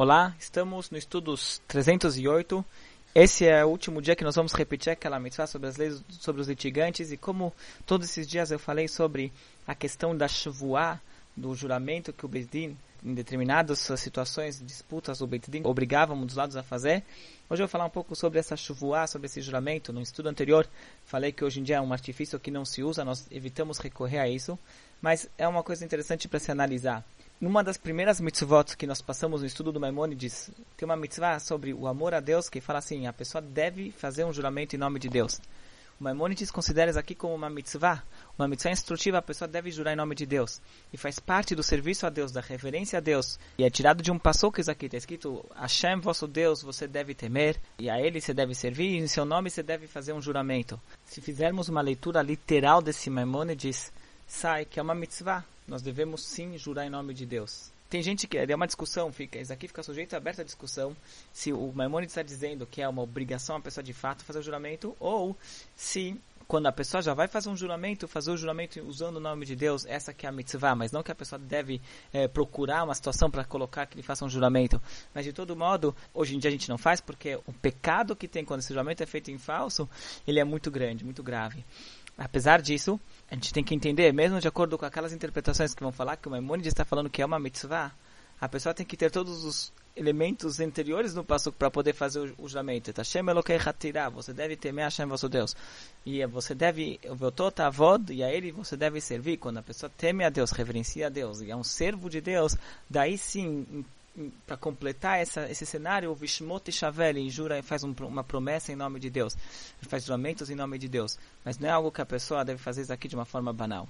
Olá, estamos no estudos 308. Esse é o último dia que nós vamos repetir aquela mitzvah sobre as leis sobre os litigantes e como todos esses dias eu falei sobre a questão da shvuah, do juramento que o Bedin, em determinadas situações, disputas, o Bedin obrigava um dos lados a fazer. Hoje eu vou falar um pouco sobre essa shvuah, sobre esse juramento. No estudo anterior falei que hoje em dia é um artifício que não se usa, nós evitamos recorrer a isso, mas é uma coisa interessante para se analisar. Numa das primeiras mitzvot que nós passamos no estudo do Maimonides, tem uma mitzvah sobre o amor a Deus que fala assim, a pessoa deve fazer um juramento em nome de Deus. O Maimonides considera isso aqui como uma mitzvah, uma mitzvah instrutiva, a pessoa deve jurar em nome de Deus. E faz parte do serviço a Deus, da reverência a Deus. E é tirado de um passo que isso aqui está escrito, Hashem, vosso Deus, você deve temer, e a Ele você deve servir, e em seu nome você deve fazer um juramento. Se fizermos uma leitura literal desse Maimonides, sai que é uma mitzvah. Nós devemos sim jurar em nome de Deus. Tem gente que é uma discussão, fica, isso aqui fica sujeito a aberta discussão, se o Maimonides está dizendo que é uma obrigação a pessoa de fato fazer o juramento, ou se quando a pessoa já vai fazer um juramento, fazer o juramento usando o nome de Deus, essa que é a mitzvah, mas não que a pessoa deve é, procurar uma situação para colocar que ele faça um juramento. Mas de todo modo, hoje em dia a gente não faz porque o pecado que tem quando esse juramento é feito em falso, ele é muito grande, muito grave. Apesar disso, a gente tem que entender, mesmo de acordo com aquelas interpretações que vão falar que o Maimonides está falando que é uma mitzvah, a pessoa tem que ter todos os elementos anteriores no passo para poder fazer o, o juramento. Hatirah, você deve temer Hashem, vosso Deus. E você deve, Veotot Avod, e a ele você deve servir. Quando a pessoa teme a Deus, reverencia a Deus, e é um servo de Deus, daí sim para completar essa, esse cenário, o Vishmot Shavel, jura e faz um, uma promessa em nome de Deus. Faz juramentos em nome de Deus. Mas não é algo que a pessoa deve fazer isso aqui de uma forma banal.